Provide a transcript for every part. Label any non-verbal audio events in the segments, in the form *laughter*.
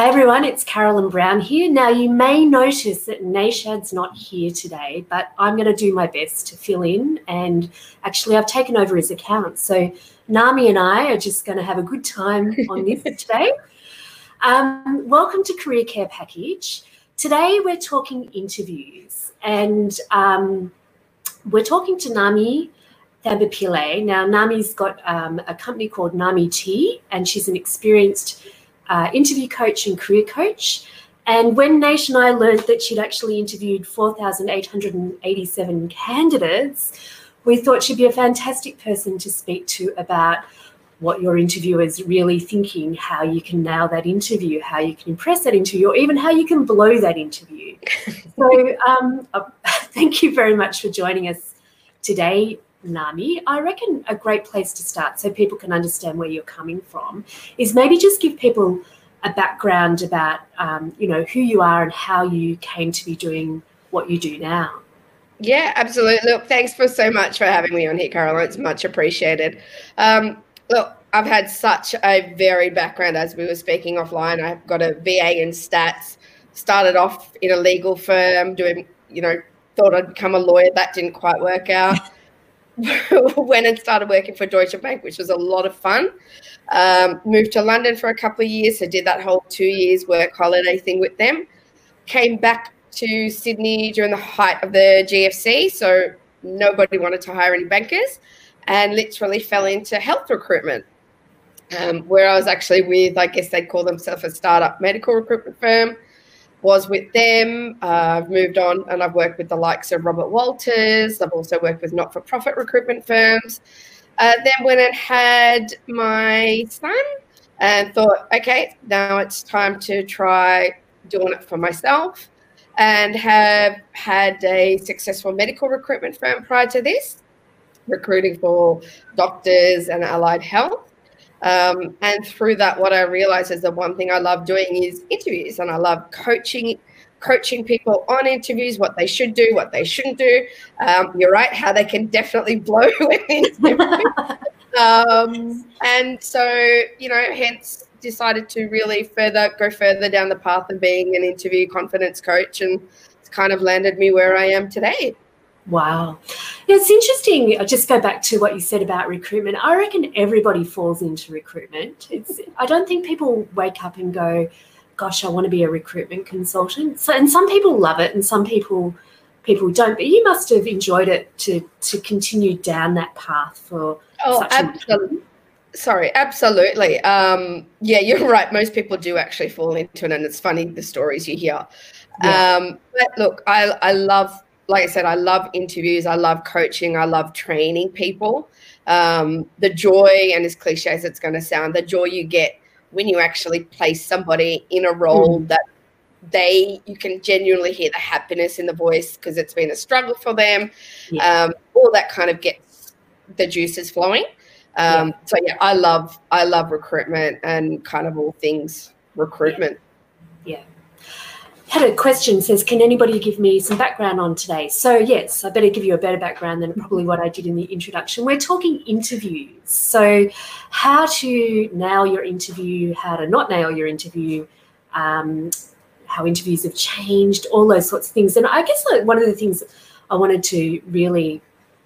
Hi everyone, it's Carolyn Brown here. Now you may notice that Nashad's not here today, but I'm going to do my best to fill in. And actually, I've taken over his account, so Narmie and I are just going to have a good time on *laughs* this today. Um, welcome to Career Care Package. Today we're talking interviews, and um, we're talking to Narmie Thambipillay. Now Narmie's got um, a company called Nami Tea, and she's an experienced uh, interview coach and career coach. And when Nashad and I learned that she'd actually interviewed 4,887 candidates, we thought she'd be a fantastic person to speak to about what your interviewer is really thinking, how you can nail that interview, how you can impress that interview, or even how you can blow that interview. *laughs* so, um, uh, *laughs* thank you very much for joining us today, Narmie, I reckon a great place to start so people can understand where you're coming from is maybe just give people a background about, um, you know, who you are and how you came to be doing what you do now. Yeah, absolutely. Look, thanks for so much for having me on here, Caroline. It's much appreciated. Um, look, I've had such a varied background as we were speaking offline. I've got a BA in stats, started off in a legal firm doing, you know, thought I'd become a lawyer. That didn't quite work out. *laughs* went and started working for Deutsche Bank, which was a lot of fun. Um, moved to London for a couple of years, so did that whole two years work holiday thing with them. Came back to Sydney during the height of the GFC, so nobody wanted to hire any bankers, and literally fell into health recruitment. Um, where I was actually with, I guess they'd call themselves a startup medical recruitment firm was with them. Uh, I've moved on and I've worked with the likes of Robert Walters. I've also worked with not for profit recruitment firms. Uh, then went and had my son and thought, okay, now it's time to try doing it for myself and have had a successful medical recruitment firm prior to this, recruiting for doctors and allied health. Um, and through that, what I realized is the one thing I love doing is interviews, and I love coaching coaching people on interviews, what they should do, what they shouldn't do. Um, you're right, how they can definitely *laughs* blow um, and so, you know, hence decided to really further go further down the path of being an interview confidence coach, and it's kind of landed me where I am today. Wow. Yeah, it's interesting. I'll just go back to what you said about recruitment. I reckon everybody falls into recruitment. It's I don't think people wake up and go, gosh, I want to be a recruitment consultant. So and some people love it and some people people don't. But you must have enjoyed it to to continue down that path for oh, absolutely. Sorry, absolutely. Um, yeah, you're right. Most people do actually fall into it, and it's funny the stories you hear. Yeah. Um, but look, I I love like I said, I love interviews, I love coaching, I love training people. Um, the joy, and as cliche as it's going to sound, the joy you get when you actually place somebody in a role mm. that they you can genuinely hear the happiness in the voice because it's been a struggle for them. Yeah. Um, all that kind of gets the juices flowing. Um, yeah. So yeah, I love I love recruitment and kind of all things recruitment. yeah. yeah had a question says can anybody give me some background on today? So yes i better give you a better background than probably what i did in the introduction. We're talking interviews. So how to nail your interview how to not nail your interview um, how interviews have changed all those sorts of things. And i guess like, one of the things i wanted to really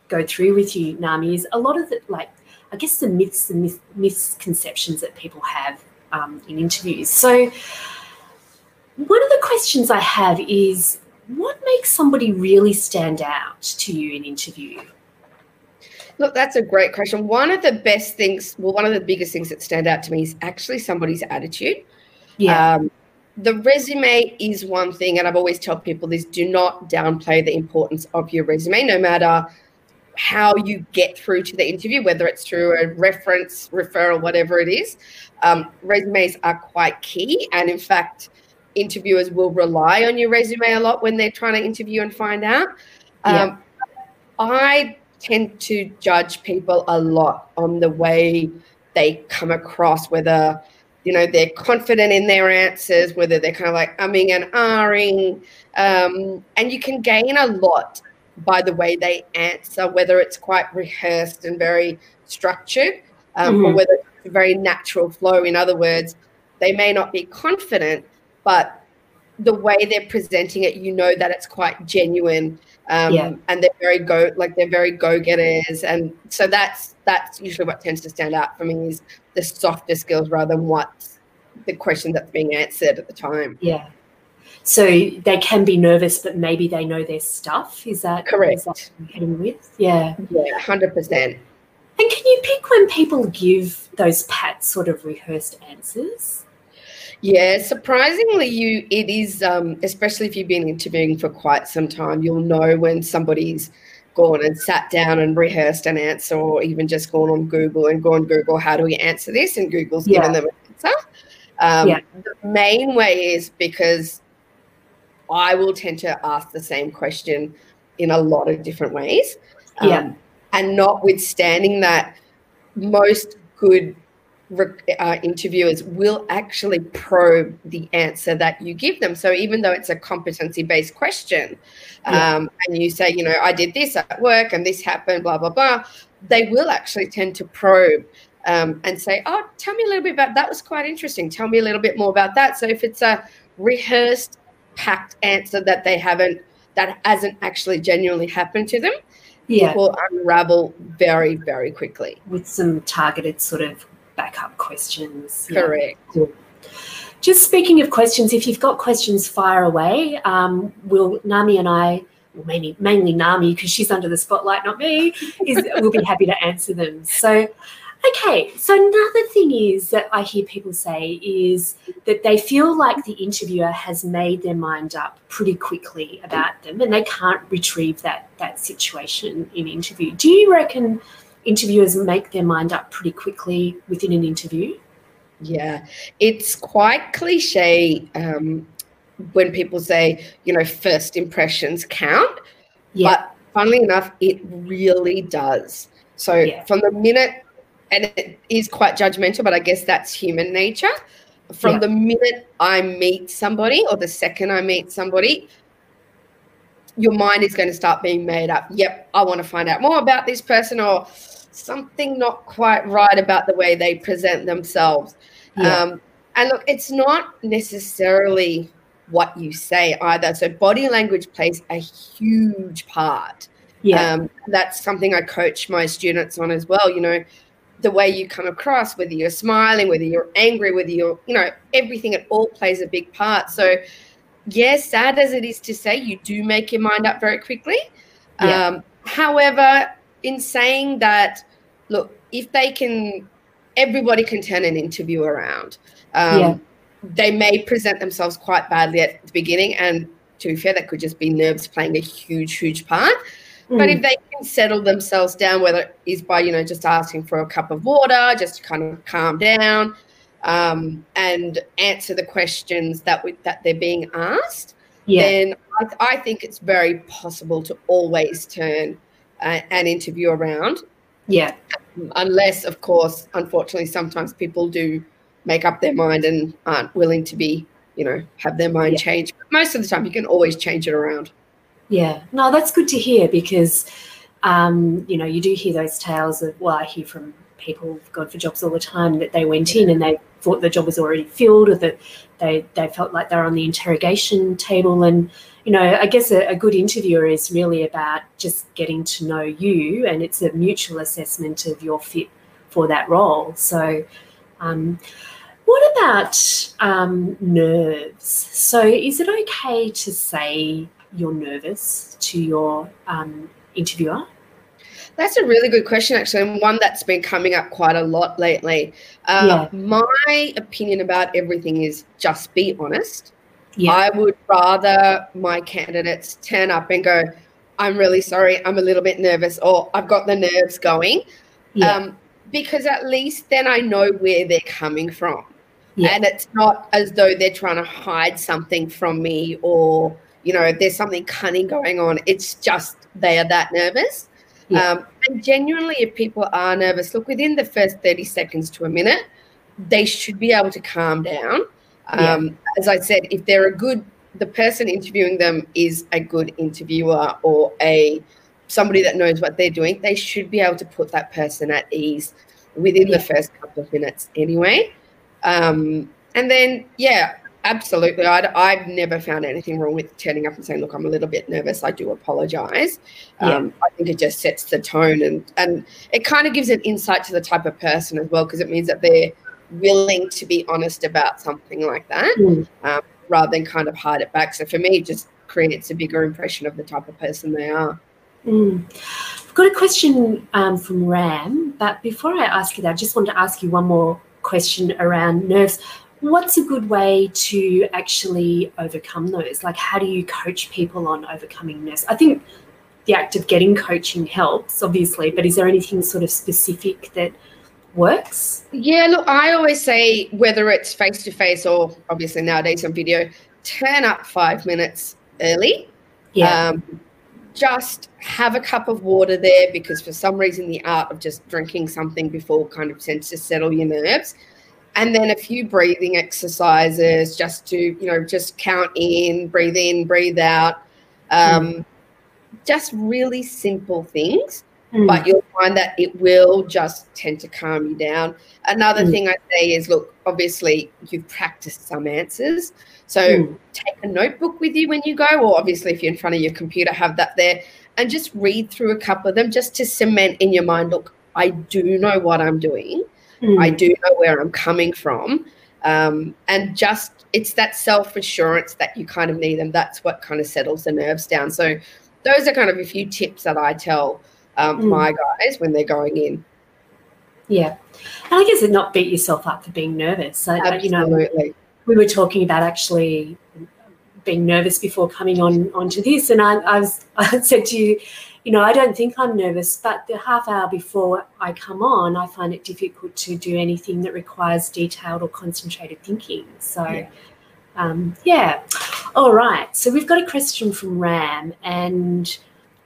go through with you narmie is a lot of the like i guess the myths and mis- misconceptions that people have um, in interviews. So one of the questions I have is what makes somebody really stand out to you in interview? Look, that's a great question. One of the best things, well, one of the biggest things that stand out to me is actually somebody's attitude. Yeah. Um, the resume is one thing, and I've always tell people this: do not downplay the importance of your resume, no matter how you get through to the interview, whether it's through a reference, referral, whatever it is. Um, resumes are quite key, and in fact, interviewers will rely on your resume a lot when they're trying to interview and find out. Um, I tend to judge people a lot on the way they come across, whether you know they're confident in their answers, whether they're kind of like umming and ahhing, um, and you can gain a lot by the way they answer, whether it's quite rehearsed and very structured, um, mm-hmm. or whether it's a very natural flow. In other words, they may not be confident, but the way they're presenting it, you know that it's quite genuine, um, yeah. and they're very go like they're very go getters, and so that's that's usually what tends to stand out for me is the softer skills rather than what the question that's being answered at the time. Yeah. So they can be nervous, but maybe they know their stuff. Is that correct? Is that getting with? Yeah. Yeah, hundred percent. And can you pick when people give those pat sort of rehearsed answers? Yeah, surprisingly, you it is, um, especially if you've been interviewing for quite some time, you'll know when somebody's gone and sat down and rehearsed an answer, or even just gone on Google and gone Google, how do we answer this? And Google's yeah. given them an answer. Um, yeah. The main way is because I will tend to ask the same question in a lot of different ways. Um, yeah. And notwithstanding that, most good uh, interviewers will actually probe the answer that you give them. So even though it's a competency based question, yeah. um, and you say, you know, I did this at work and this happened, blah, blah, blah, they will actually tend to probe um, and say, oh, tell me a little bit about that was quite interesting. Tell me a little bit more about that. So if it's a rehearsed, packed answer that they haven't, that hasn't actually genuinely happened to them, yeah. it will unravel very, very quickly. With some targeted sort of backup questions. Correct. Yeah. Just speaking of questions, if you've got questions, fire away. Um, will Narmie and I, well, mainly, mainly Narmie, because she's under the spotlight, not me, is *laughs* we'll be happy to answer them. So, okay. So another thing is that I hear people say is that they feel like the interviewer has made their mind up pretty quickly about them, and they can't retrieve that that situation in interview. Do you reckon? Interviewers make their mind up pretty quickly within an interview. Yeah, it's quite cliche um, when people say, you know, first impressions count. Yeah. But funnily enough, it really does. So yeah. from the minute, and it is quite judgmental, but I guess that's human nature. From yeah. the minute I meet somebody or the second I meet somebody, your mind is going to start being made up. Yep, I want to find out more about this person, or something not quite right about the way they present themselves. Yeah. Um, and look, it's not necessarily what you say either. So body language plays a huge part. Yeah. Um, that's something I coach my students on as well. You know, the way you come across, whether you're smiling, whether you're angry, whether you're, you know, everything, it all plays a big part. So, yes, sad as it is to say, you do make your mind up very quickly. Yeah. Um, however, in saying that, look, if they can, everybody can turn an interview around. Um, yeah. They may present themselves quite badly at the beginning, and to be fair, that could just be nerves playing a huge, huge part. Mm. But if they can settle themselves down, whether it is by you know just asking for a cup of water, just to kind of calm down, um, and answer the questions that we, that they're being asked, yeah. then I, I, think it's very possible to always turn an interview around. Yeah. Unless, of course, unfortunately, sometimes people do make up their mind and aren't willing to be, you know, have their mind yeah. changed. But most of the time, you can always change it around. Yeah. No, that's good to hear because, um, you know, you do hear those tales of, well, I hear from people gone for jobs all the time that they went in and they thought the job was already filled or that they, they felt like they're on the interrogation table and you know, I guess a, a, good interviewer is really about just getting to know you, and it's a mutual assessment of your fit for that role. So, um, what about um, nerves? So, is it okay to say you're nervous to your um, interviewer? That's a really good question, actually, and one that's been coming up quite a lot lately. Uh, yeah. My opinion about everything is just be honest. Yeah. I would rather my candidates turn up and go, I'm really sorry, I'm a little bit nervous, or I've got the nerves going. Yeah. Um, because at least then I know where they're coming from. Yeah. And it's not as though they're trying to hide something from me or, you know, there's something cunning going on. It's just they are that nervous. Yeah. Um, and genuinely, if people are nervous, look, within the first 30 seconds to a minute, they should be able to calm down. Um, yeah. As I said, if they're a good, the person interviewing them is a good interviewer or a somebody that knows what they're doing, they should be able to put that person at ease within yeah. the first couple of minutes anyway. Um, and then, yeah, absolutely. i have never found anything wrong with turning up and saying, look, I'm a little bit nervous. I do apologize. Yeah. Um, I think it just sets the tone and, and it kind of gives an insight to the type of person as well, because it means that they're willing to be honest about something like that mm. um, rather than kind of hide it back. So for me, it just creates a bigger impression of the type of person they are. Mm. I've got a question um, from Ram, but before I ask you that, I just want to ask you one more question around nerves. What's a good way to actually overcome those? Like, how do you coach people on overcoming nerves? I think the act of getting coaching helps, obviously, but is there anything sort of specific that works? Yeah, look, I always say whether it's face to face or obviously nowadays on video, turn up five minutes early. Yeah. Um, just have a cup of water there because for some reason the art of just drinking something before kind of tends to settle your nerves and then a few breathing exercises just to you know just count in breathe in breathe out um, mm. just really simple things mm. but you'll find that it will just tend to calm you down another mm. thing i say is look obviously you've practiced some answers so mm. take a notebook with you when you go, or obviously if you're in front of your computer, have that there and just read through a couple of them just to cement in your mind look, I do know what I'm doing, mm. I do know where I'm coming from. Um, and just it's that self assurance that you kind of need, and that's what kind of settles the nerves down. So, those are kind of a few tips that I tell um, mm. my guys when they're going in. Yeah, and I guess it not beat yourself up for being nervous. Absolutely. You know, we were talking about actually being nervous before coming on onto this, and I, I, was *laughs* I said to you, you know, I don't think I'm nervous, but the half hour before I come on, I find it difficult to do anything that requires detailed or concentrated thinking. So, yeah. Um, yeah. All right. So we've got a question from Ram, and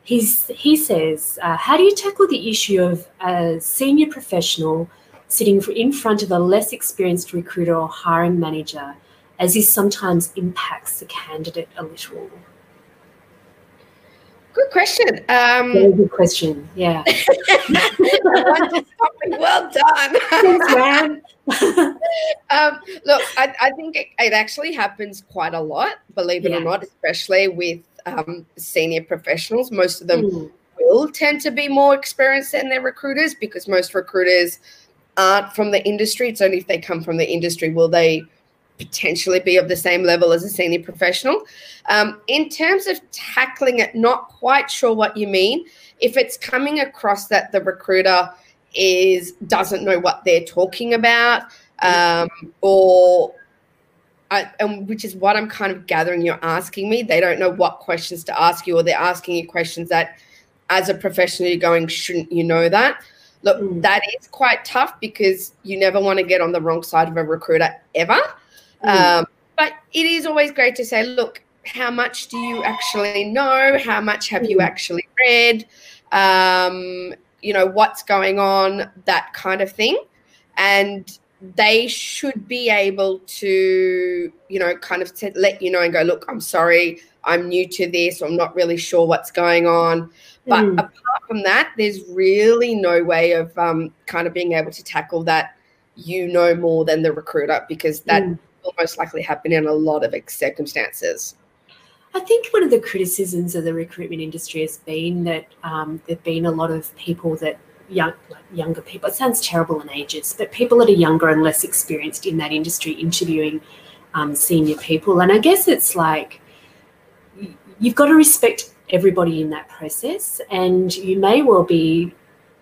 he's he says, uh, "How do you tackle the issue of a senior professional?" sitting in front of a less experienced recruiter or hiring manager, as this sometimes impacts the candidate a little? Good question. Um, Very good question. Yeah. *laughs* well done. Thanks, man. *laughs* um, look, I, I think it, it, actually happens quite a lot, believe it yeah. or not, especially with um, senior professionals. Most of them mm. will tend to be more experienced than their recruiters because most recruiters aren't from the industry. It's only if they come from the industry will they potentially be of the same level as a senior professional. Um, in terms of tackling it, not quite sure what you mean. If it's coming across that the recruiter is doesn't know what they're talking about, um, or I, and which is what I'm kind of gathering you're asking me. They don't know what questions to ask you, or they're asking you questions that, as a professional, you're going, shouldn't you know that? Look, mm. that is quite tough because you never want to get on the wrong side of a recruiter ever. Mm. Um, but it is always great to say, look, how much do you actually know? How much have you actually read? Um, you know, what's going on, that kind of thing. And they should be able to, you know, kind of let you know and go, look, I'm sorry, I'm new to this, I'm not really sure what's going on. But mm. apart from that, there's really no way of um, kind of being able to tackle that you know more than the recruiter because that mm. will most likely happen in a lot of circumstances. I think one of the criticisms of the recruitment industry has been that um, there've been a lot of people that young, younger people. It sounds terrible in ages, but people that are younger and less experienced in that industry interviewing um, senior people. And I guess it's like you've got to respect everybody in that process, and you may well be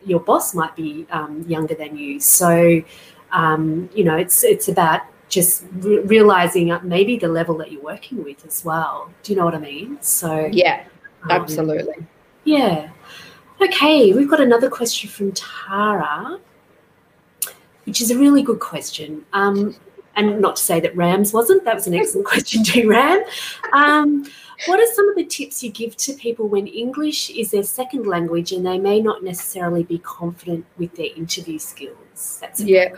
your boss might be um, younger than you. So, um, you know, it's it's about just re- realizing maybe the level that you're working with as well. Do you know what I mean? So yeah, um, absolutely. Yeah. Okay, we've got another question from Tara, which is a really good question. Um, and not to say that Rams wasn't, that was an excellent *laughs* question too, Ram. Um, what are some of the tips you give to people when English is their second language and they may not necessarily be confident with their interview skills? That's yeah,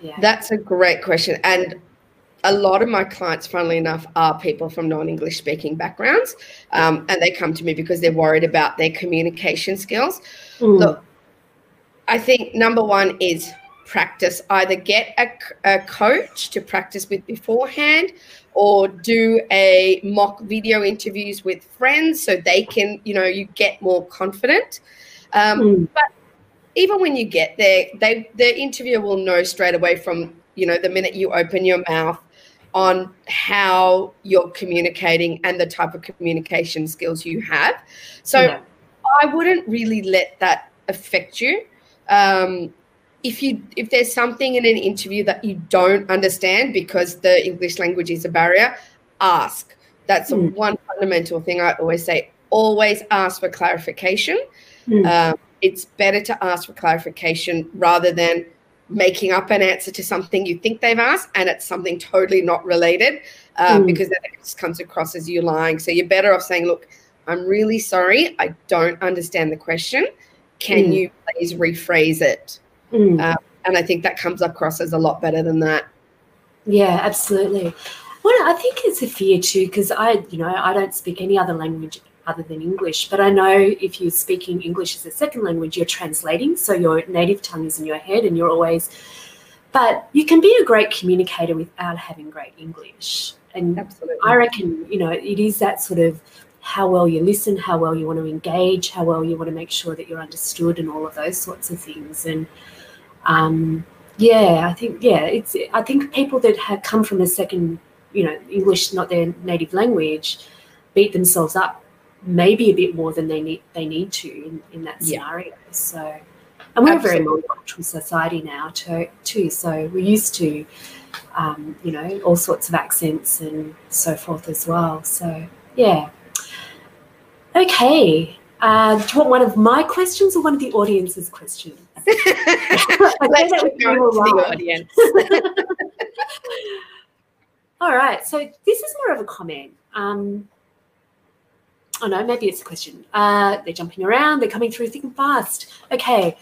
yeah, that's a great question. And a lot of my clients, funnily enough, are people from non-English speaking backgrounds, um, and they come to me because they're worried about their communication skills. Mm. Look, I think number one is practice. Either get a, a coach to practice with beforehand, or do a mock video interviews with friends so they can, you know, you get more confident. Um, mm. But even when you get there, they the interviewer will know straight away from you know the minute you open your mouth on how you're communicating and the type of communication skills you have. So yeah. I wouldn't really let that affect you. Um, if you if there's something in an interview that you don't understand because the English language is a barrier, ask. That's mm. one fundamental thing I always say. Always ask for clarification. Mm. Um, it's better to ask for clarification rather than making up an answer to something you think they've asked and it's something totally not related um, mm. because then it just comes across as you lying. So you're better off saying, look, I'm really sorry. I don't understand the question. Can mm. you please rephrase it? Mm. Um, and I think that comes across as a lot better than that. Yeah, absolutely. Well, I think it's a fear too, because I, you know, I don't speak any other language other than English. But I know if you're speaking English as a second language, you're translating, so your native tongue is in your head, and you're always. But you can be a great communicator without having great English, and Absolutely. I reckon you know it is that sort of how well you listen, how well you want to engage, how well you want to make sure that you're understood, and all of those sorts of things, and um, yeah, I think yeah, it's I think people that have come from a second, you know, English not their native language, beat themselves up maybe a bit more than they need they need to in, in that scenario. Yeah. So and we're Absolutely. a very multicultural society now too, too. So we're used to um, you know, all sorts of accents and so forth as well. So yeah. Okay. Uh, do you want one of my questions or one of the audience's questions? *laughs* *laughs* Let's go to the audience. *laughs* All right. So this is more of a comment. Um, oh no, maybe it's a question. Uh, they're jumping around. They're coming through thick and fast. Okay.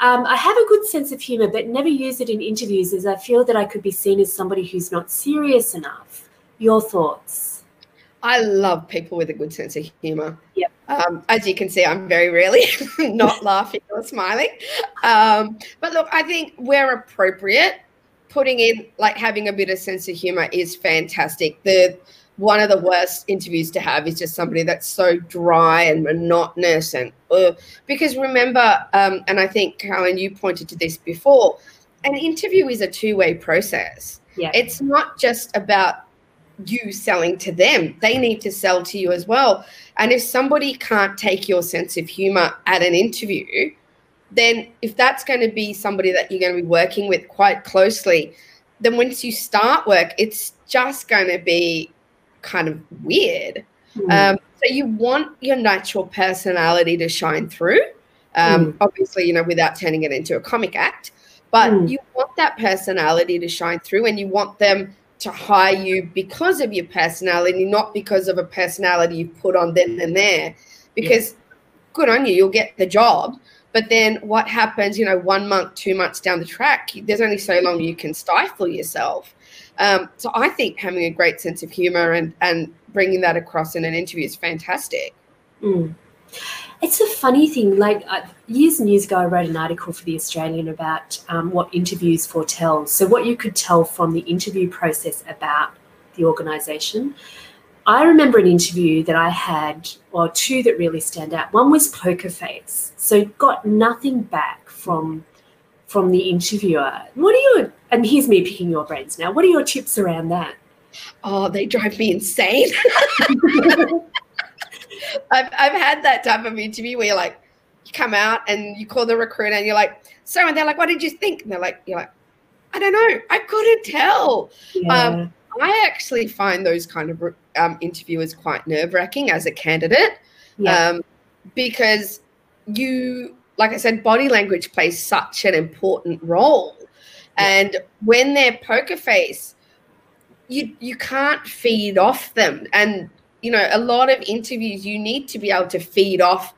Um, I have a good sense of humor, but never use it in interviews as I feel that I could be seen as somebody who's not serious enough. Your thoughts? I love people with a good sense of humor. Yep. Um, as you can see, I'm very rarely *laughs* not laughing or smiling. Um, but look, I think where appropriate, putting in like having a bit of sense of humor is fantastic. The one of the worst interviews to have is just somebody that's so dry and monotonous and uh, because remember, um, and I think Carolyn, you pointed to this before. An interview is a two-way process. Yeah. It's not just about you selling to them. They need to sell to you as well. And if somebody can't take your sense of humor at an interview, then if that's going to be somebody that you're going to be working with quite closely, then once you start work, it's just going to be kind of weird. Mm. Um, so you want your natural personality to shine through. Um, mm. Obviously, you know, without turning it into a comic act, but mm. you want that personality to shine through, and you want them to hire you because of your personality, not because of a personality you put on then and there. Because yeah. good on you, you'll get the job. But then what happens, you know, one month, two months down the track, there's only so long you can stifle yourself. Um, so I think having a great sense of humor and, and bringing that across in an interview is fantastic. Mm. It's a funny thing. Like uh, years and years ago, I wrote an article for the Australian about um, what interviews foretell. So what you could tell from the interview process about the organisation. I remember an interview that I had, or two that really stand out. One was poker face. So got nothing back from from the interviewer. What are your and here's me picking your brains now. What are your tips around that? Oh, they drive me insane. *laughs* I've, I've had that type of interview where you're like, you come out and you call the recruiter and you're like, so, and they're like, what did you think? And they're like, you're like, I don't know. I couldn't tell. Yeah. Um, I actually find those kind of um, interviewers quite nerve wracking as a candidate yeah. um, because you, like I said, body language plays such an important role. And when they're poker face, you you can't feed off them. And you know, a lot of interviews you need to be able to feed off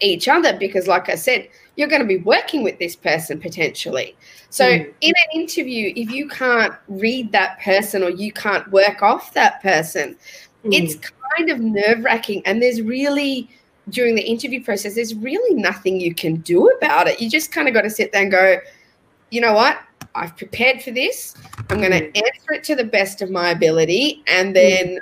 each other because, like I said, you're going to be working with this person potentially. So, mm. in an interview, if you can't read that person or you can't work off that person, mm. it's kind of nerve wracking. And there's really, during the interview process, there's really nothing you can do about it. You just kind of got to sit there and go, you know what? I've prepared for this. I'm going to mm. answer it to the best of my ability. And then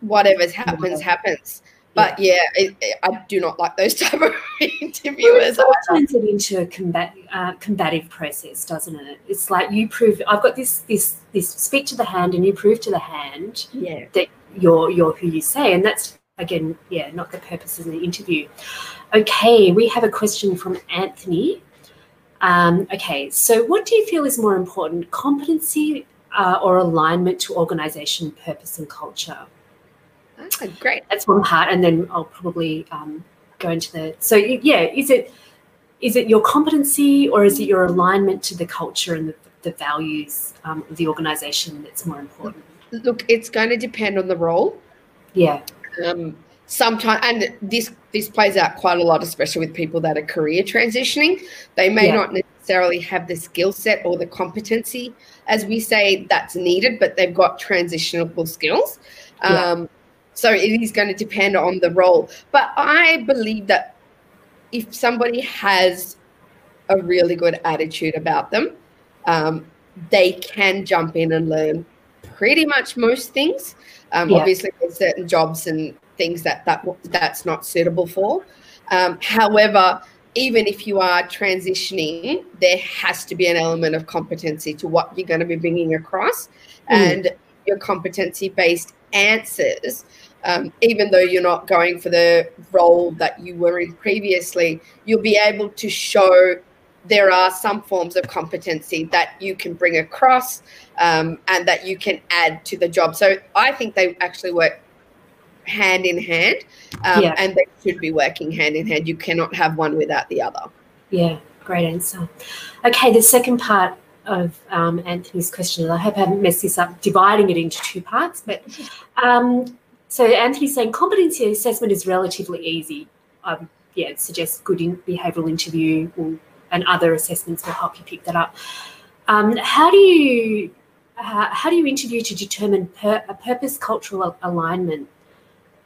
whatever happens, happens. But yeah, it, it, I do not like those *laughs* type of interviewers. Well, it turns it into a combat, uh, combative process, doesn't it? It's like you prove. I've got this this this speak to the hand, and you prove to the hand yeah. that you're you're who you say, and that's again, yeah, not the purpose of the interview. Okay, we have a question from Anthony. Um, okay, so what do you feel is more important, competency uh, or alignment to organisation purpose and culture? Oh, great. That's one part, and then I'll probably um, go into the. So yeah, is it is it your competency or is it your alignment to the culture and the, the values um, of the organisation that's more important? Look, it's going to depend on the role. Yeah. Um, sometimes, and this this plays out quite a lot, especially with people that are career transitioning. They may yeah. not necessarily have the skill set or the competency, as we say, that's needed, but they've got transitional skills. Um, yeah. So it is going to depend on the role. But I believe that if somebody has a really good attitude about them, um, they can jump in and learn pretty much most things. Um, yeah. Obviously, there's certain jobs and things that, that that's not suitable for. Um, however, even if you are transitioning, there has to be an element of competency to what you're going to be bringing across, mm. and your competency based answers um, even though you're not going for the role that you were in previously, you'll be able to show there are some forms of competency that you can bring across um, and that you can add to the job. So I think they actually work hand in hand um, yeah. and they should be working hand in hand. You cannot have one without the other. Yeah, great answer. Okay, the second part of um, Anthony's question, I hope I haven't messed this up, dividing it into two parts, but *laughs* um, so Anthony's saying competency assessment is relatively easy. Um, yeah, it suggests good in behavioural interview will, and other assessments will help you pick that up. Um, how do you uh, how do you interview to determine per, a purpose cultural alignment?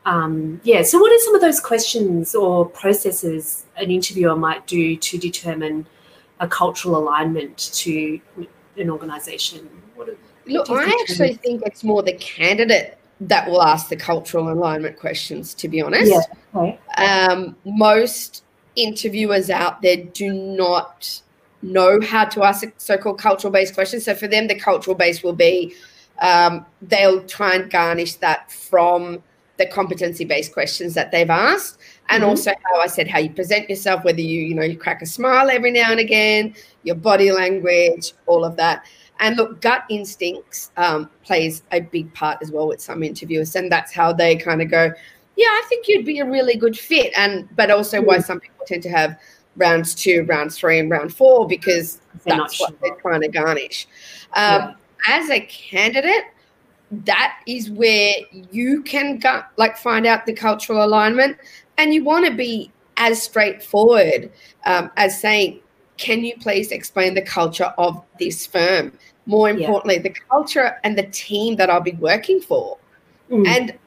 Um, yeah, so what are some of those questions or processes an interviewer might do to determine a cultural alignment to an organisation? Look, I actually think it's more the candidate that will ask the cultural alignment questions, to be honest. Yeah. Okay. Um, most interviewers out there do not know how to ask so-called cultural based questions. So for them, the cultural base will be um, they'll try and garnish that from the competency based questions that they've asked, and mm-hmm. also how I said how you present yourself, whether you you know you crack a smile every now and again, your body language, all of that. And look, gut instincts um, plays a big part as well with some interviewers, and that's how they kind of go, "Yeah, I think you'd be a really good fit." And but also mm. why some people tend to have rounds two, rounds three, and round four because they're that's what sure. they're trying to garnish. Um, yeah. As a candidate, that is where you can go, like find out the cultural alignment, and you want to be as straightforward um, as saying, can you please explain the culture of this firm? More importantly, yeah. the culture and the team that I'll be working for. Mm. And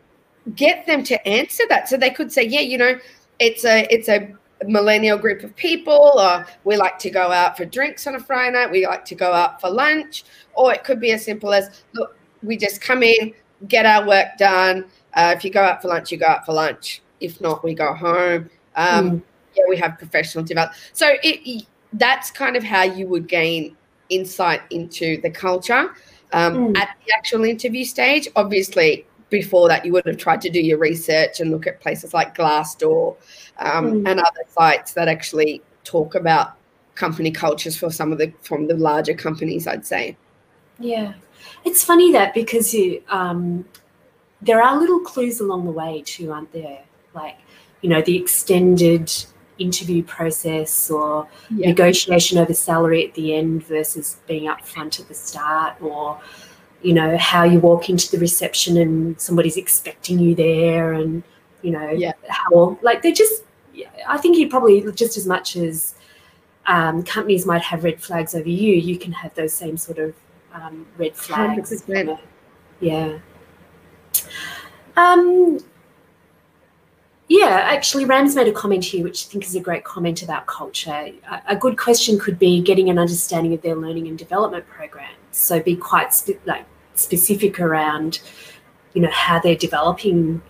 get them to answer that. So they could say, yeah, you know, it's a it's a millennial group of people, or we like to go out for drinks on a Friday night, we like to go out for lunch, or it could be as simple as look, we just come in, get our work done. Uh, if you go out for lunch, you go out for lunch. If not, we go home. Um, mm. Yeah, we have professional development. So it, that's kind of how you would gain insight into the culture um, mm. at the actual interview stage. Obviously, before that, you would have tried to do your research and look at places like Glassdoor um, mm. and other sites that actually talk about company cultures for some of the from the larger companies. I'd say. Yeah, it's funny that because you, um, there are little clues along the way too, aren't there? Like, you know, the extended interview process or yeah. negotiation over salary at the end versus being upfront at the start or you know how you walk into the reception and somebody's expecting you there and you know yeah. how like they're just i think you probably just as much as um, companies might have red flags over you you can have those same sort of um, red flags yeah um, yeah, actually, Ram's made a comment here, which I think is a great comment about culture. A, a good question could be getting an understanding of their learning and development programs. So be quite like specific around, you know, how they're developing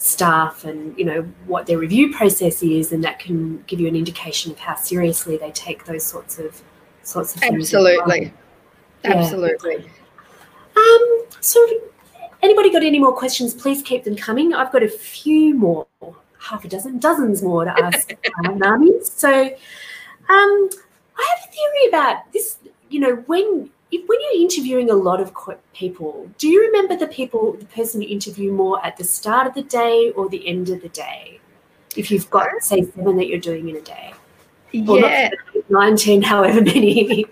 staff and you know what their review process is, and that can give you an indication of how seriously they take those sorts of sorts of things. Absolutely, well. absolutely. Yeah. Um, so Anybody got any more questions? Please keep them coming. I've got a few more, half a dozen, dozens more to ask *laughs* uh, Narmie. So, um, I have a theory about this. You know, when if, when you're interviewing a lot of people, do you remember the people, the person you interview more at the start of the day or the end of the day? If you've got say seven that you're doing in a day, yeah, nineteen, however many.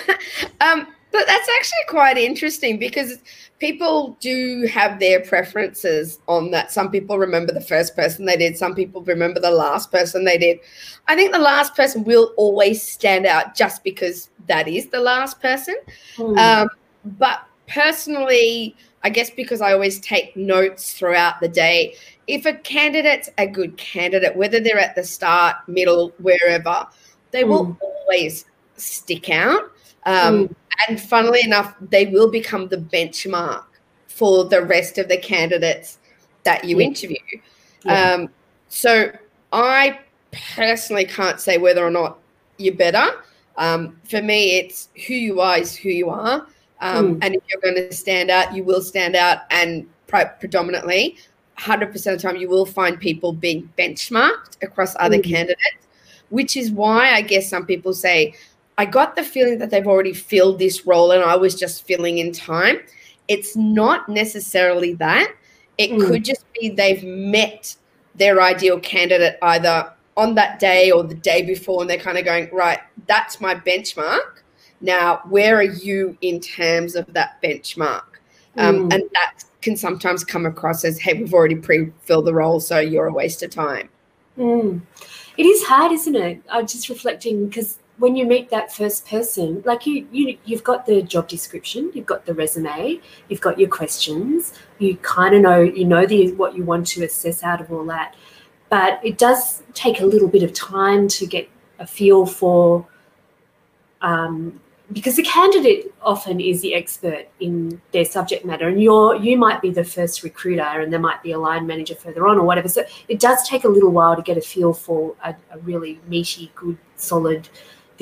*laughs* um, but that's actually quite interesting because people do have their preferences on that. Some people remember the first person they did, some people remember the last person they did. I think the last person will always stand out just because that is the last person. Mm. Um, but personally, I guess because I always take notes throughout the day, if a candidate's a good candidate, whether they're at the start, middle, wherever, they mm. will hmm. always stick out. Um, mm and funnily enough, they will become the benchmark for the rest of the candidates that you yeah. interview. Yeah. Um, so I personally can't say whether or not you're better. Um, for me, it's who you are is who you are. Um, mm. And if you're going to stand out, you will stand out. And predominantly, 100% of the time, you will find people being benchmarked across other mm. candidates, which is why I guess some people say, I got the feeling that they've already filled this role and I was just filling in time. It's not necessarily that. It mm. could just be they've met their ideal candidate either on that day or the day before, and they're kind of going, right, that's my benchmark. Now, where are you in terms of that benchmark? Um, mm. And that can sometimes come across as, hey, we've already pre filled the role, so you're a waste of time. Mm. It is hard, isn't it? I'm just reflecting because when you meet that first person, like you, you, you've got the job description, you've got the resume, you've got your questions, you kind of know, you know the what you want to assess out of all that, but it does take a little bit of time to get a feel for, um, because the candidate often is the expert in their subject matter, and you're you might be the first recruiter, and there might be a line manager further on or whatever. So it does take a little while to get a feel for a, a really meaty, good, solid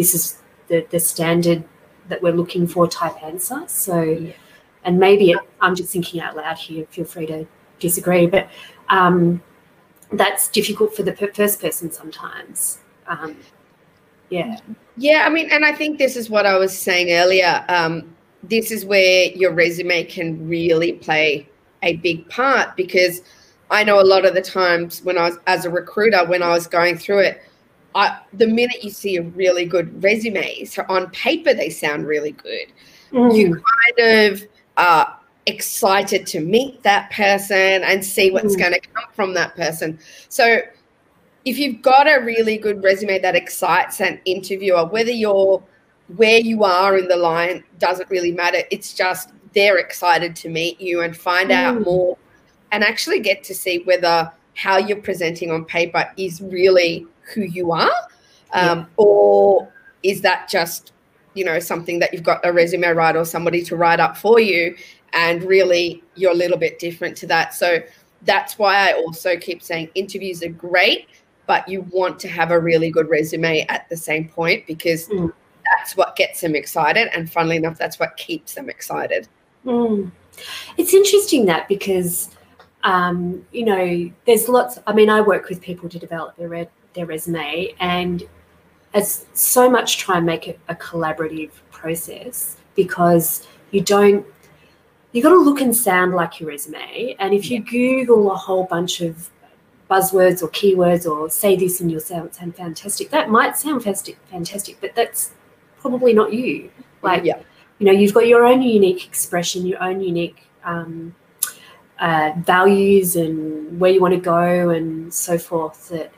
this is the, the standard that we're looking for type answer. So, yeah. and maybe it, I'm just thinking out loud here, feel free to disagree, but um, that's difficult for the first person sometimes. Um, yeah. Yeah, I mean, and I think this is what I was saying earlier. Um, this is where your resume can really play a big part because I know a lot of the times when I was as a recruiter, when I was going through it, I, the minute you see a really good resume, so on paper they sound really good, mm. you kind of are excited to meet that person and see what's mm. going to come from that person. So if you've got a really good resume that excites an interviewer, whether you're where you are in the line doesn't really matter. It's just they're excited to meet you and find mm. out more and actually get to see whether how you're presenting on paper is really who you are? Um, yeah. Or is that just, you know, something that you've got a resume writer or somebody to write up for you? And really, you're a little bit different to that. So that's why I also keep saying interviews are great, but you want to have a really good resume at the same point because mm. that's what gets them excited. And funnily enough, that's what keeps them excited. Mm. It's interesting that because, um, you know, there's lots. I mean, I work with people to develop their their resume, and it's so much try and make it a collaborative process because you don't. You got to look and sound like your resume, and if you Google a whole bunch of buzzwords or keywords or say this and you'll sound, sound fantastic, that might sound fantastic, fantastic, but that's probably not you. Like, yeah. you know, you've got your own unique expression, your own unique um, uh, values and where you want to go and so forth. That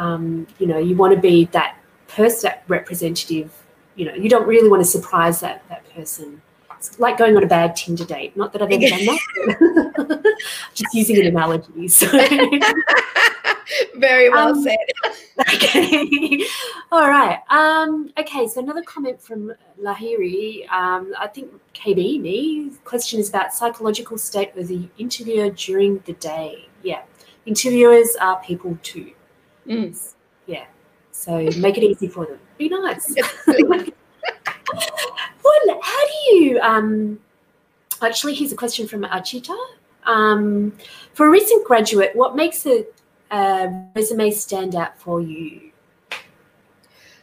um, you know, you want to be that person, that representative. You know, you don't really want to surprise that that person. It's like going on a bad Tinder date. Not that I've ever done that. *laughs* Just using an analogy. So. Very well Um, said. okay. *laughs* All right. Um, okay. So another comment from Lahiri. Um, I think KB, me. Question is about psychological state of the interviewer during the day. Yeah. Interviewers are people too. Mm. Yeah. So make it easy for them. Be nice. *laughs* Well, how do you um actually here's a question from Achita. Um, for a recent graduate, what makes a, a resume stand out for you?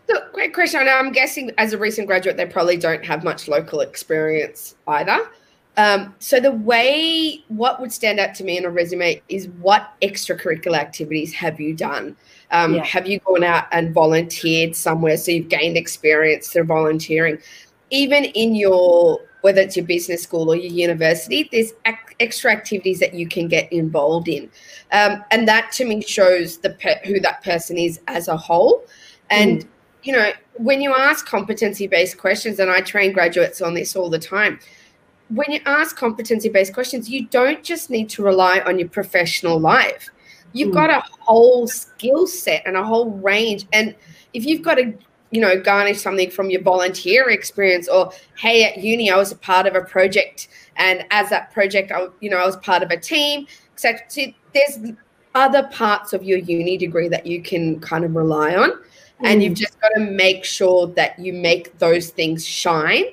Look, great question. I'm guessing as a recent graduate, they probably don't have much local experience either. Um, so the way what would stand out to me in a resume is what extracurricular activities have you done? Um, Yeah. Have you gone out and volunteered somewhere so you've gained experience through volunteering? Even in your whether it's your business school or your university, there's ac- extra activities that you can get involved in, um, and that to me shows the pe- who that person is as a whole. And you know, when you ask competency based questions, and I train graduates on this all the time, when you ask competency based questions, you don't just need to rely on your professional life. You've Mm. got a whole skill set and a whole range. And if you've got to, you know, garnish something from your volunteer experience, or hey, at uni, I was a part of a project, and as that project, I, you know, I was part of a team. So there's other parts of your uni degree that you can kind of rely on and Mm. you've just got to make sure that you make those things shine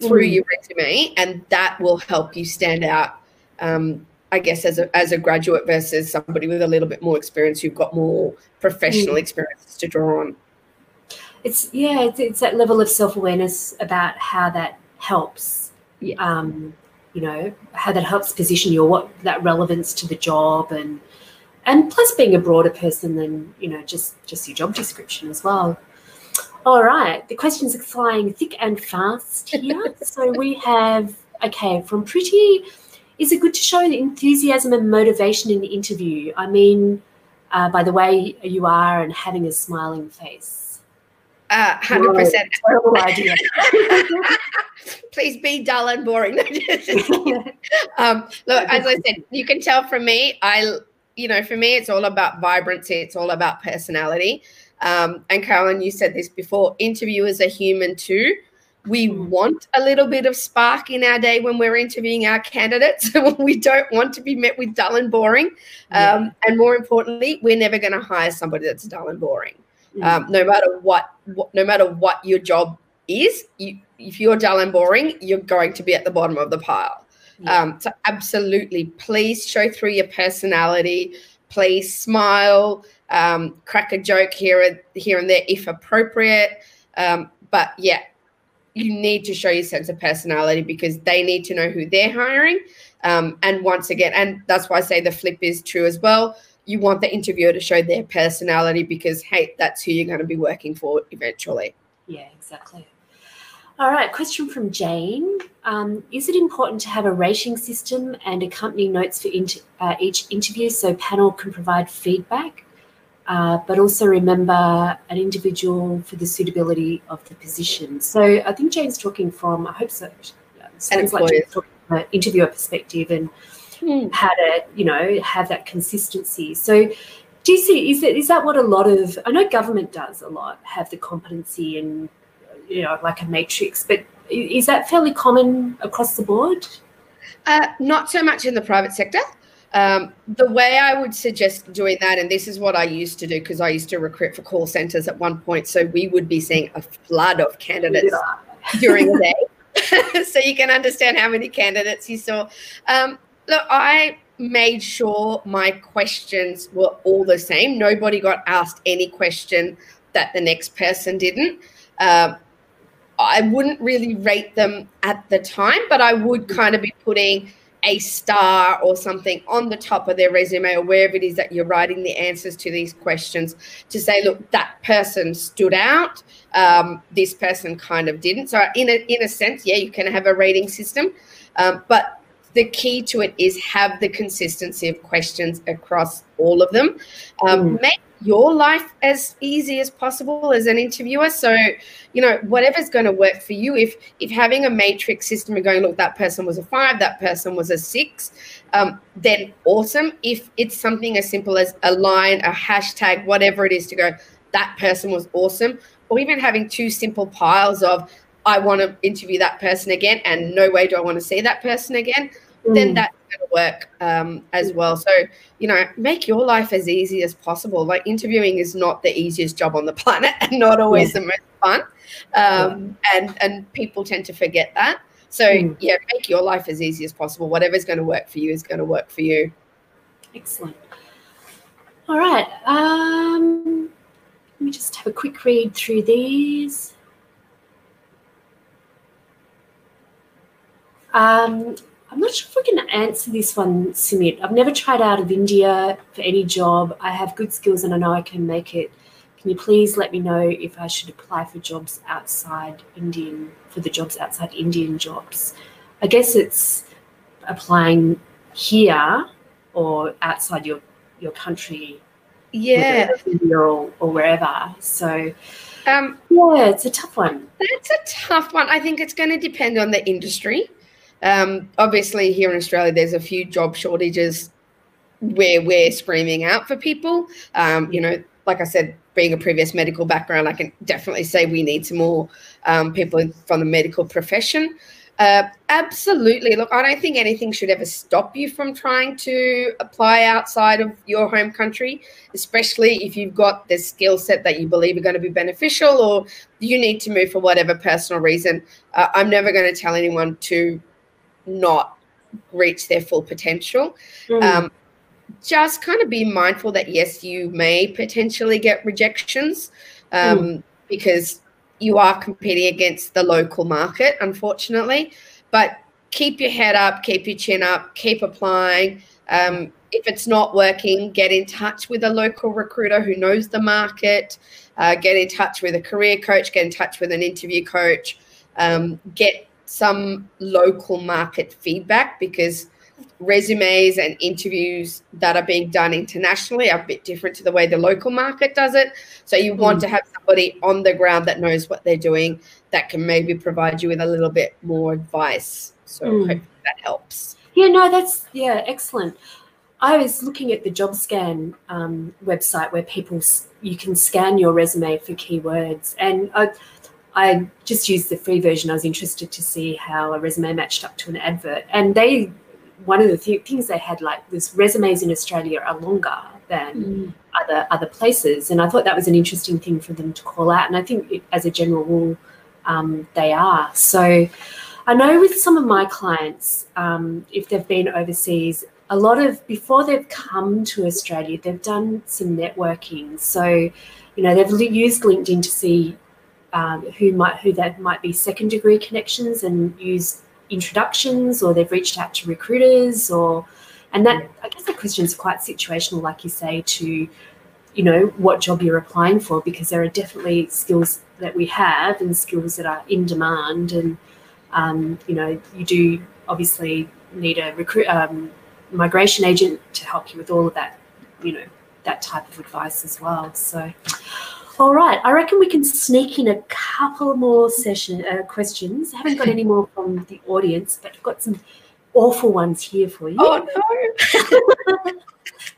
through Mm. your resume and that will help you stand out um, i guess as a, as a graduate versus somebody with a little bit more experience who've got more professional Mm. experiences to draw on It's yeah, it's, it's that level of self awareness about how that helps. Yeah. Um, you know how that helps position you, or what that relevance to the job, and and plus being a broader person than you know just just your job description as well. All right, the questions are flying thick and fast here. *laughs* so we have okay from pretty. Is it good to show enthusiasm and motivation in the interview? I mean, uh, by the way you are and having a smiling face. uh, 100% Terrible idea. *laughs* please be dull and boring *laughs* um, look as i said you can tell from me i you know for me it's all about vibrancy it's all about personality um, and carolyn you said this before interviewers are human too we Mm. want a little bit of spark in our day when we're interviewing our candidates *laughs* we don't want to be met with dull and boring Yeah. um, and more importantly we're never going to hire somebody that's dull and boring Mm. um, no matter what, what no matter what your job is you, if you're dull and boring you're going to be at the bottom of the pile Yeah. um, so absolutely please show through your personality please smile um, crack a joke here and here and there if appropriate um, but yeah you need to show your sense of personality because they need to know who they're hiring um, and once again and that's why i say the flip is true as well you want the interviewer to show their personality because hey that's who you're going to be working for eventually Yeah, exactly. All right, question from Jane. Um, is it important to have a rating system and accompanying notes for inter- uh, each interview so panel can provide feedback? Uh, but also remember an individual for the suitability of the position. So I think Jane's talking from, I hope so. Sounds like Jane's talking from an interviewer perspective and how to, you know, have that consistency. So do you see, is that, is that what a lot of, I know government does a lot, have the competency and, you know, like a matrix, but is that fairly common across the board? Uh, not so much in the private sector. Um, the way I would suggest doing that, and this is what I used to do because I used to recruit for call centers at one point, so we would be seeing a flood of candidates *laughs* during the day. *laughs* so you can understand how many candidates you saw. Um, look, I made sure my questions were all the same. Nobody got asked any question that the next person didn't. Uh, I wouldn't really rate them at the time, but I would kind of be putting a star or something on the top of their resume or wherever it is that you're writing the answers to these questions to say, look, that person stood out. Um, this person kind of didn't. So in a in a sense, yeah, you can have a rating system, um, but the key to it is have the consistency of questions across all of them. Um, mm. Make your life as easy as possible as an interviewer. So, you know, whatever's going to work for you. If if having a matrix system and going, look, that person was a five, that person was a six, um, then awesome. If it's something as simple as a line, a hashtag, whatever it is, to go, that person was awesome, or even having two simple piles of, I want to interview that person again, and no way do I want to see that person again. Then that's going to work um, as well. So, you know, make your life as easy as possible. Like interviewing is not the easiest job on the *laughs* planet and not always yeah. the most fun. Um, yeah. and, and people tend to forget that. So, mm. yeah, make your life as easy as possible. Whatever's going to work for you is going to work for you. Excellent. All right. Um, let me just have a quick read through these. Um, I'm not sure if we can answer this one, Sumit. I've never tried out of India for any job. I have good skills and I know I can make it. Can you please let me know if I should apply for jobs outside Indian, for the jobs outside Indian jobs? I guess it's applying here or outside your, your country. Yeah. Or, or wherever. So, um, yeah, it's a tough one. That's a tough one. I think it's going to depend on the industry. Um, obviously, here in Australia, there's a few job shortages where we're screaming out for people. Um, you know, like I said, being a previous medical background, I can definitely say we need some more um, people from the medical profession. Uh, absolutely. Look, I don't think anything should ever stop you from trying to apply outside of your home country, especially if you've got the skill set that you believe are going to be beneficial or you need to move for whatever personal reason. Uh, I'm never going to tell anyone to not reach their full potential. Mm. Um, just kind of be mindful that yes, you may potentially get rejections um, mm. because you are competing against the local market, unfortunately. But keep your head up, keep your chin up, keep applying. Um, if it's not working, get in touch with a local recruiter who knows the market. Uh, get in touch with a career coach. Get in touch with an interview coach. Um, get some local market feedback because resumes and interviews that are being done internationally are a bit different to the way the local market does it. So you mm. want to have somebody on the ground that knows what they're doing that can maybe provide you with a little bit more advice. So mm. hopefully that helps. Yeah, no, that's yeah, excellent. I was looking at the JobScan um, website where people you can scan your resume for keywords, and I, I just used the free version. I was interested to see how a resume matched up to an advert. And they, one of the th- things they had like was resumes in Australia are longer than mm. other other places, and I thought that was an interesting thing for them to call out. And I think, it, as a general rule, um, they are. So I know with some of my clients, um, if they've been overseas, a lot of before they've come to Australia, they've done some networking. So, you know, they've used LinkedIn to see um, who might who that might be second degree connections and use introductions or they've reached out to recruiters or and that I guess the question is quite situational, like you say, to you know what job you're applying for because there are definitely skills that we have and skills that are in demand and um, you know you do obviously need a recruit um, migration agent to help you with all of that you know that type of advice as well. So all right, I reckon we can sneak in a couple more session uh, questions. I haven't got any more from the audience, but I've got some awful ones here for you. Oh *laughs* no,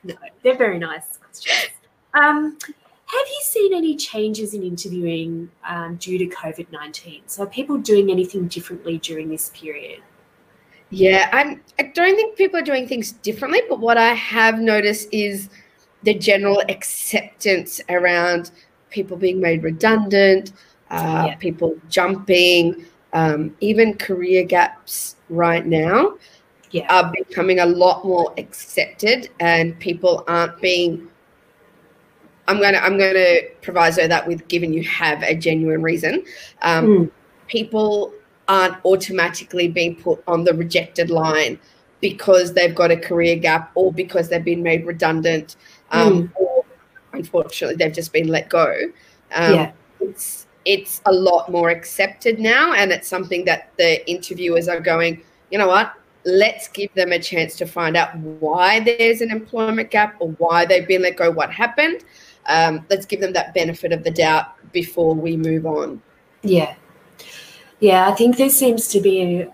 no, they're very nice questions. Um, have you seen any changes in interviewing um, due to COVID nineteen? So, are people doing anything differently during this period? Yeah, I'm, I don't think people are doing things differently, but what I have noticed is the general acceptance around people being made redundant, uh, yeah. people jumping, um, even career gaps right now Yeah. are becoming a lot more accepted, and people aren't being. I'm gonna I'm gonna proviso that with given you have a genuine reason. Um, Mm. People aren't automatically being put on the rejected line because they've got a career gap or because they've been made redundant, um, or unfortunately they've just been let go. Um, Yeah. It's it's a lot more accepted now, and it's something that the interviewers are going. You know what? Let's give them a chance to find out why there's an employment gap or why they've been let go. What happened? Um, let's give them that benefit of the doubt before we move on. Yeah, yeah. I think there seems to be,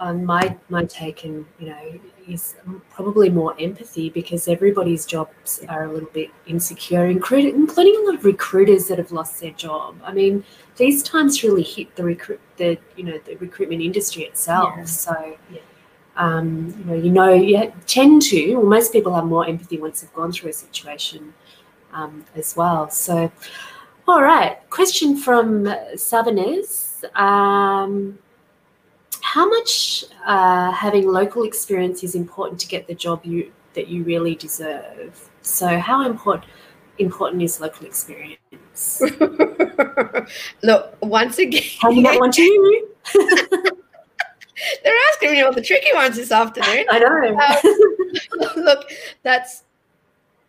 on my my take, and you know, is probably more empathy because everybody's jobs are a little bit insecure, including including a lot of recruiters that have lost their job. I mean, these times really hit the recruit the you know the recruitment industry itself. Yeah. So. Yeah. Um, you know, you know, you tend to, well, most people have more empathy once they've gone through a situation um, as well. So, all right, question from Sabanez. Um, how much uh, having local experience is important to get the job you that you really deserve? So, how important important is local experience? *laughs* Look, once again, you get one too? they're asking me all the tricky ones this afternoon. I know. *laughs* Look, that's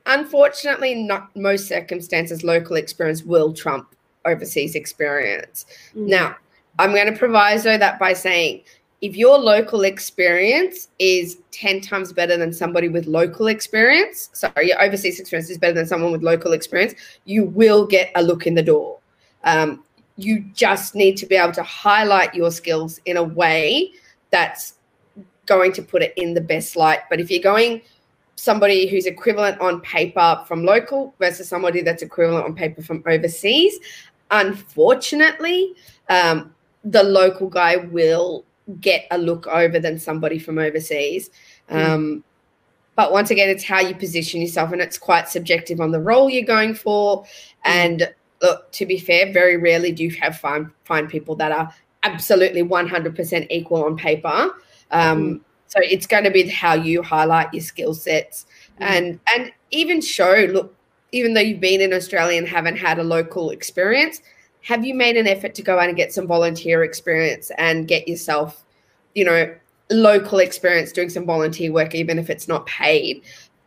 unfortunately not most circumstances. Local experience will trump overseas experience. Mm. Now, I'm going to proviso that by saying if your local experience is 10 times better than somebody with local experience, sorry, your overseas experience is better than someone with local experience, you will get a look in the door. Um, you just need to be able to highlight your skills in a way that's going to put it in the best light. But if you're going somebody who's equivalent on paper from local versus somebody that's equivalent on paper from overseas, unfortunately, um, the local guy will get a look over than somebody from overseas. Um, But once again, it's how you position yourself, and it's quite subjective on the role you're going for. And look, to be fair, very rarely do you have find find people that are absolutely 100% equal on paper. Um, So it's going to be how you highlight your skill sets and and even show. Look, even though you've been in Australia and haven't had a local experience, have you made an effort to go out and get some volunteer experience and get yourself, you know, local experience doing some volunteer work, even if it's not paid?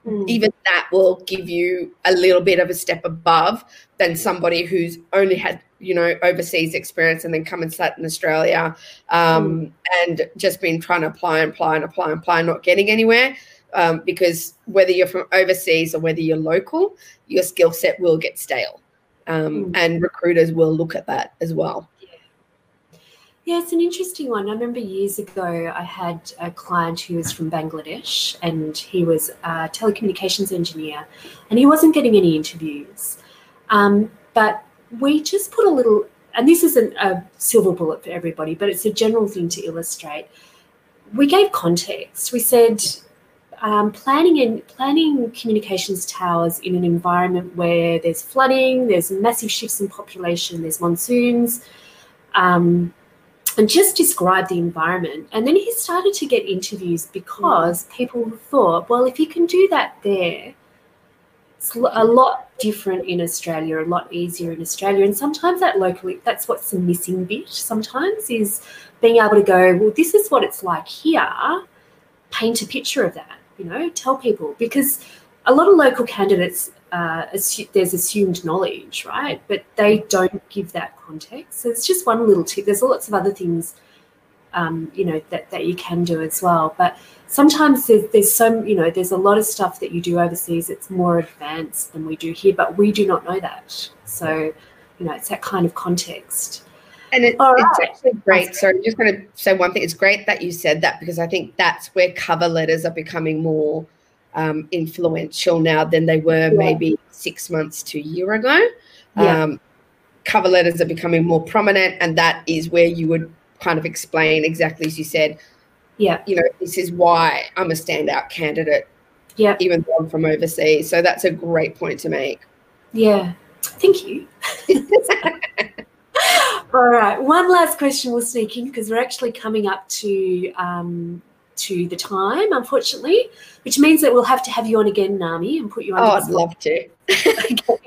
Mm. Even that will give you a little bit of a step above than somebody who's only had, you know, overseas experience and then come and sat in Australia um, and just been trying to apply and apply and apply and apply, not getting anywhere. Um, because whether you're from overseas or whether you're local, your skill set will get stale. Um, Mm. And recruiters will look at that as well. Yeah, it's an interesting one. I remember years ago I had a client who was from Bangladesh and he was a telecommunications engineer and he wasn't getting any interviews. Um, but we just put a little, and this isn't a silver bullet for everybody, but it's a general thing to illustrate. We gave context. We said, um, planning and planning communications towers in an environment where there's flooding, there's massive shifts in population, there's monsoons, um, and just describe the environment. And then he started to get interviews because people thought, well, if you can do that there, it's a lot different in Australia, a lot easier in Australia. And sometimes that locally, that's what's the missing bit sometimes is being able to go, well, this is what it's like here. Paint a picture of that, you know, tell people because a lot of local candidates, uh, there's assumed knowledge, right? But they don't give that context. So it's just one little tip. There's lots of other things, um, you know, that, that you can do as well. But sometimes there's, there's some, you know, there's a lot of stuff that you do overseas. It's more advanced than we do here, but we do not know that. So, you know, it's that kind of context. And it, All it's actually great. So I'm just going to say one thing. It's great that you said that because I think that's where cover letters are becoming more um, influential now than they were Yeah. maybe six months to a year ago. Yeah. Um, cover letters are becoming more prominent, and that is where you would kind of explain exactly as you said. Yeah. You know, this is why I'm a standout candidate, Yeah. even though I'm from overseas. So that's a great point to make. Yeah. Thank you. *laughs* *laughs* All right, one last question we'll sneak in because we're actually coming up to um, to the time, unfortunately, which means that we'll have to have you on again, Narmie, and put you on. Oh, I'd love to. *laughs* okay.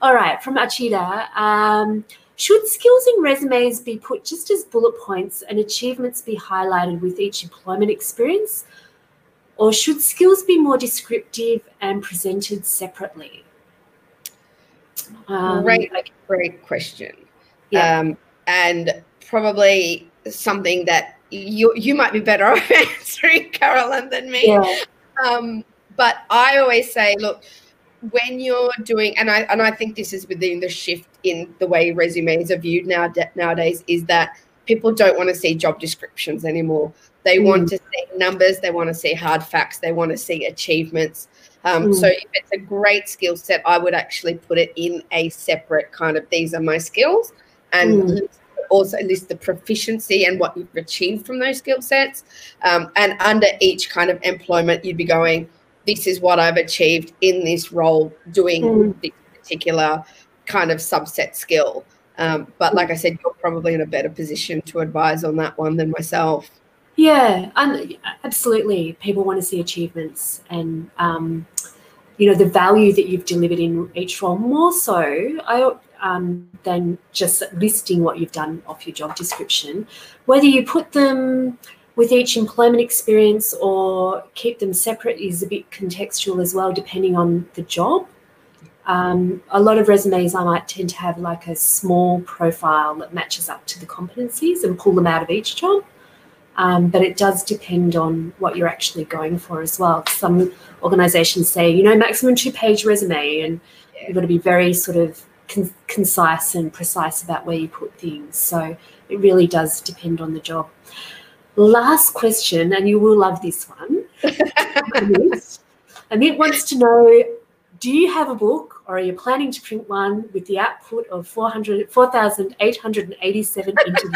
All right, from Achida. Um, should skills in resumes be put just as bullet points and achievements be highlighted with each employment experience? Or should skills be more descriptive and presented separately? Um, great, great question. Yeah. Um, and probably something that you you might be better *laughs* off answering, Carolyn, than me. Yeah. Um, but I always say, look, when you're doing, and I and I think this is within the shift in the way resumes are viewed now nowadays, is that people don't want to see job descriptions anymore. They mm. want to see numbers, they want to see hard facts, they want to see achievements. Um, mm. So if it's a great skill set, I would actually put it in a separate kind of these are my skills and mm. also list the proficiency and what you've achieved from those skill sets. Um, and under each kind of employment, you'd be going, this is what I've achieved in this role doing mm. this particular kind of subset skill. Um, but like I said, you're probably in a better position to advise on that one than myself. Yeah, and absolutely. People want to see achievements and um, you know the value that you've delivered in each role. More so, I um, than just listing what you've done off your job description. Whether you put them with each employment experience or keep them separate is a bit contextual as well, depending on the job. Um, a lot of resumes I might tend to have like a small profile that matches up to the competencies and pull them out of each job. Um, but it does depend on what you're actually going for as well. Some organizations say, you know, maximum two page resume, and you've got to be very sort of con- concise and precise about where you put things. So it really does depend on the job. Last question, and you will love this one. *laughs* Amit wants to know Do you have a book or are you planning to print one with the output of 4,887 *laughs* interviews?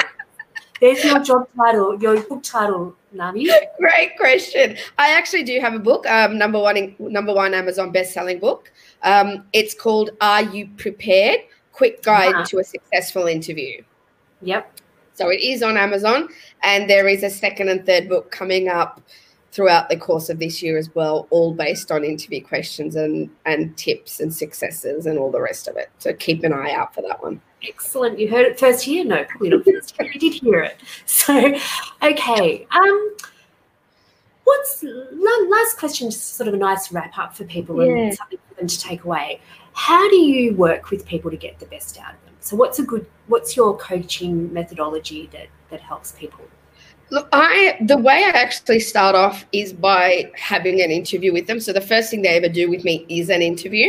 There's your job title, your book title, Narmie. *laughs* Great question. I actually do have a book, um, number one, in, number one Amazon best-selling book. Um, it's called "Are You Prepared? Quick Guide uh-huh. to a Successful Interview." Yep. So it is on Amazon, and there is a second and third book coming up throughout the course of this year as well, all based on interview questions and and tips and successes and all the rest of it. So keep an eye out for that one. Excellent. You heard it first here. No, probably not first here. You did hear it. *laughs* So, okay. Um, what's last question? Just sort of a nice wrap up for people yeah. and something for them to take away. How do you work with people to get the best out of them? So, what's a good? What's your coaching methodology that that helps people? Look, I the way I actually start off is by having an interview with them. So the first thing they ever do with me is an interview.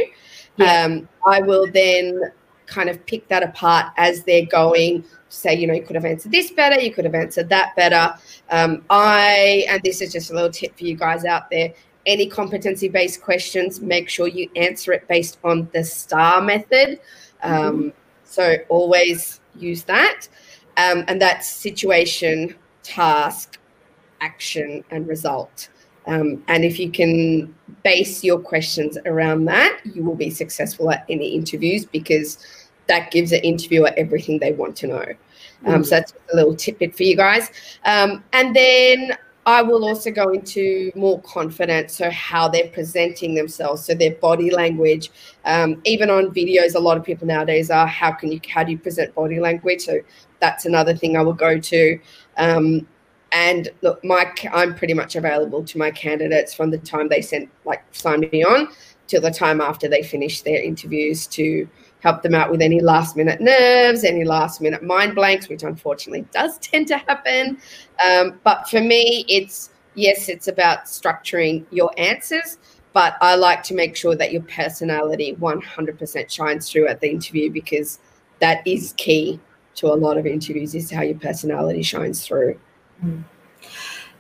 Yeah. Um, I will then kind of pick that apart as they're going. Say, you know, you could have answered this better, you could have answered that better. Um, I and this is just a little tip for you guys out there. Any competency based questions, make sure you answer it based on the STAR method. Um, mm-hmm. So always use that. Um, and that's situation, task, action, and result. Um, and if you can base your questions around that, you will be successful at any interviews because that gives an interviewer everything they want to know. Um. So that's a little tidbit for you guys. Um, and then I will also go into more confidence, so how they're presenting themselves, so their body language. Um, even on videos, a lot of people nowadays are how can you how do you present body language? So that's another thing I will go to. Um, and look, my I'm pretty much available to my candidates from the time they sent like signed me on till the time after they finish their interviews to help them out with any last minute nerves, any last minute mind blanks, which unfortunately does *laughs* tend to happen. Um, but for me, it's yes, it's about structuring your answers, but I like to make sure that your personality 100% shines through at the interview because that is key to a lot of interviews is how your personality shines through. Mm.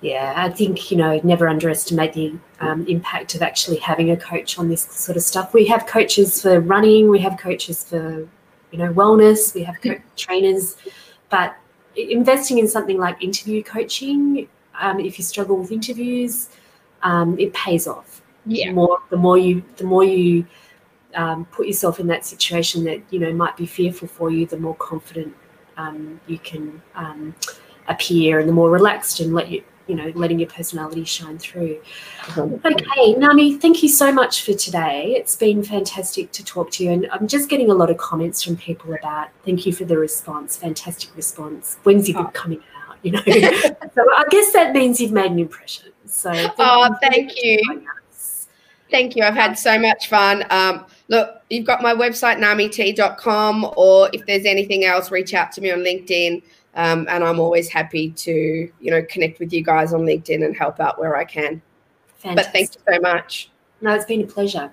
Yeah, I think, you know, never underestimate the um, impact of actually having a coach on this sort of stuff. We have coaches for running, we have coaches for, you know, wellness, we have co- *laughs* trainers, but investing in something like interview coaching, um, if you struggle with interviews, um, it pays off. Yeah. The more, the more you, the more you um, put yourself in that situation that you know might be fearful for you, the more confident um, you can um, appear and the more relaxed and let you you know letting your personality shine through. Okay narmie thank you so much for today. It's been fantastic to talk to you and i'm just getting a lot of comments from people about thank you for the response fantastic response. When's your book oh. coming out? You know? *laughs* So i guess that means you've made an impression. So thank oh you thank you. Thank you. I've had so much fun. Um, look you've got my website namit.com or if there's anything else reach out to me on linkedin um, and I'm always happy to, you know, connect with you guys on LinkedIn and help out where I can. Fantastic. But thank you so much. No, it's been a pleasure.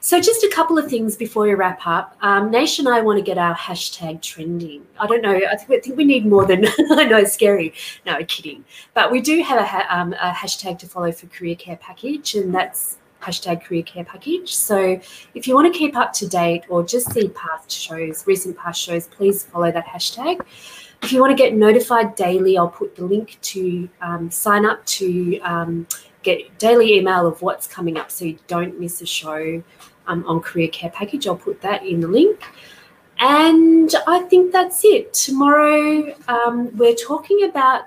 So, just a couple of things before we wrap up. Um, Nashad and I want to get our hashtag trending. I don't know. I think, I think we need more than *laughs* I know. Scary. No, kidding. But we do have a, ha- um, a hashtag to follow for Career Care Package, and that's hashtag Career Care Package. So, if you want to keep up to date or just see past shows, recent past shows, please follow that hashtag. If you want to get notified daily, I'll put the link to um, sign up to um, get daily email of what's coming up so you don't miss a show um, on Career Care Package. I'll put that in the link. And I think that's it. Tomorrow, um, we're talking about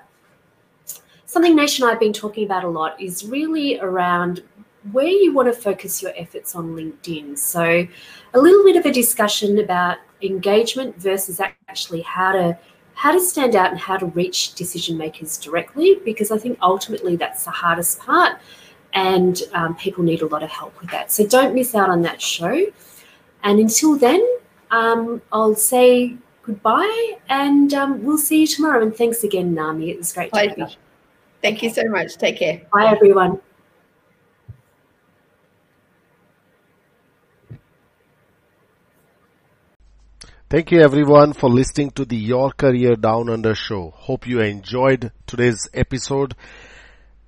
something Nashad and I have been talking about a lot is really around where you want to focus your efforts on LinkedIn. So, a little bit of a discussion about engagement versus actually how to how to stand out and how to reach decision makers directly, because I think ultimately that's the hardest part, and um, people need a lot of help with that. So don't miss out on that show. And until then, um, I'll say goodbye and um, we'll see you tomorrow. And thanks again, Narmie. It was great Pleasure. to. Thank you so much. Take care. Bye, everyone. Thank you everyone for listening to the Your Career Down Under show. Hope you enjoyed today's episode.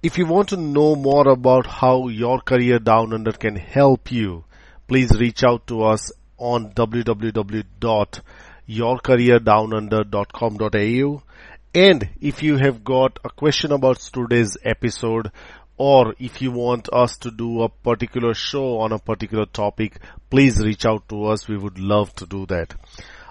If you want to know more about how Your Career Down Under can help you, please reach out to us on www.yourcareerdownunder.com.au. And if you have got a question about today's episode or if you want us to do a particular show on a particular topic, please reach out to us. We would love to do that.